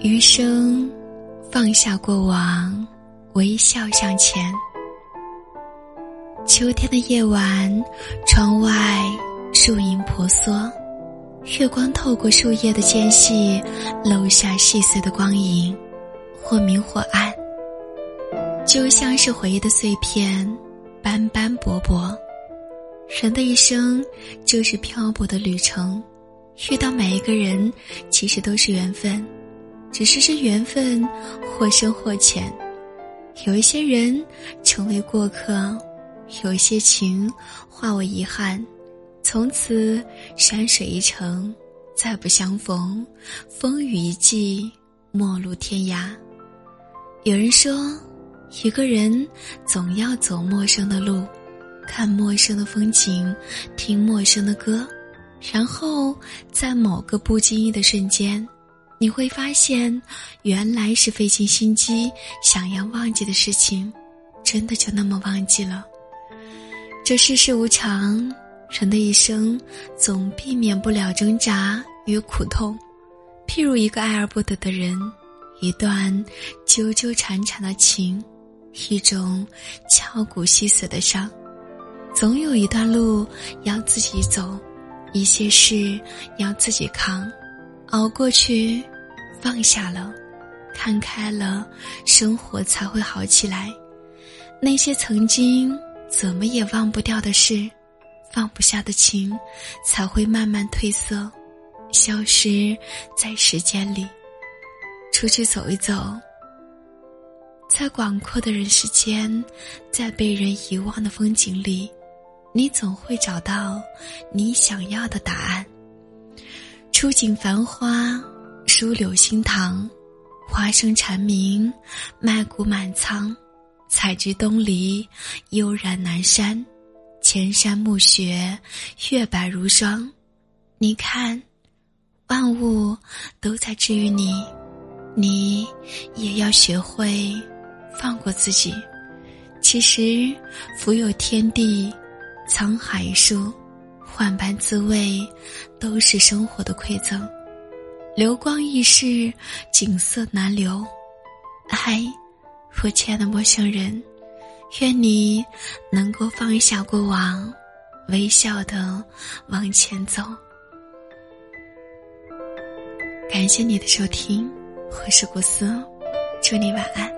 余生，放下过往，微笑向前。秋天的夜晚，窗外树影婆娑，月光透过树叶的间隙，漏下细碎的光影，或明或暗，就像是回忆的碎片，斑斑驳驳。人的一生就是漂泊的旅程，遇到每一个人，其实都是缘分，只是这缘分或深或浅。有一些人成为过客。有一些情化为遗憾，从此山水一程，再不相逢；风雨一季，陌路天涯。有人说，一个人总要走陌生的路，看陌生的风景，听陌生的歌，然后在某个不经意的瞬间，你会发现，原来是费尽心机想要忘记的事情，真的就那么忘记了。这世事无常，人的一生总避免不了挣扎与苦痛。譬如一个爱而不得的人，一段纠纠缠缠的情，一种敲骨吸髓的伤。总有一段路要自己走，一些事要自己扛，熬过去，放下了，看开了，生活才会好起来。那些曾经。怎么也忘不掉的事，放不下的情，才会慢慢褪色，消失在时间里。出去走一走，在广阔的人世间，在被人遗忘的风景里，你总会找到你想要的答案。初景繁花，疏柳新塘，花生蝉鸣，麦谷满仓。采菊东篱，悠然南山，千山暮雪，月白如霜。你看，万物都在治愈你，你也要学会放过自己。其实，福有天地，沧海数，万般滋味，都是生活的馈赠。流光易逝，景色难留，嗨。我亲爱的陌生人，愿你能够放下过往，微笑的往前走。感谢你的收听，我是古斯，祝你晚安。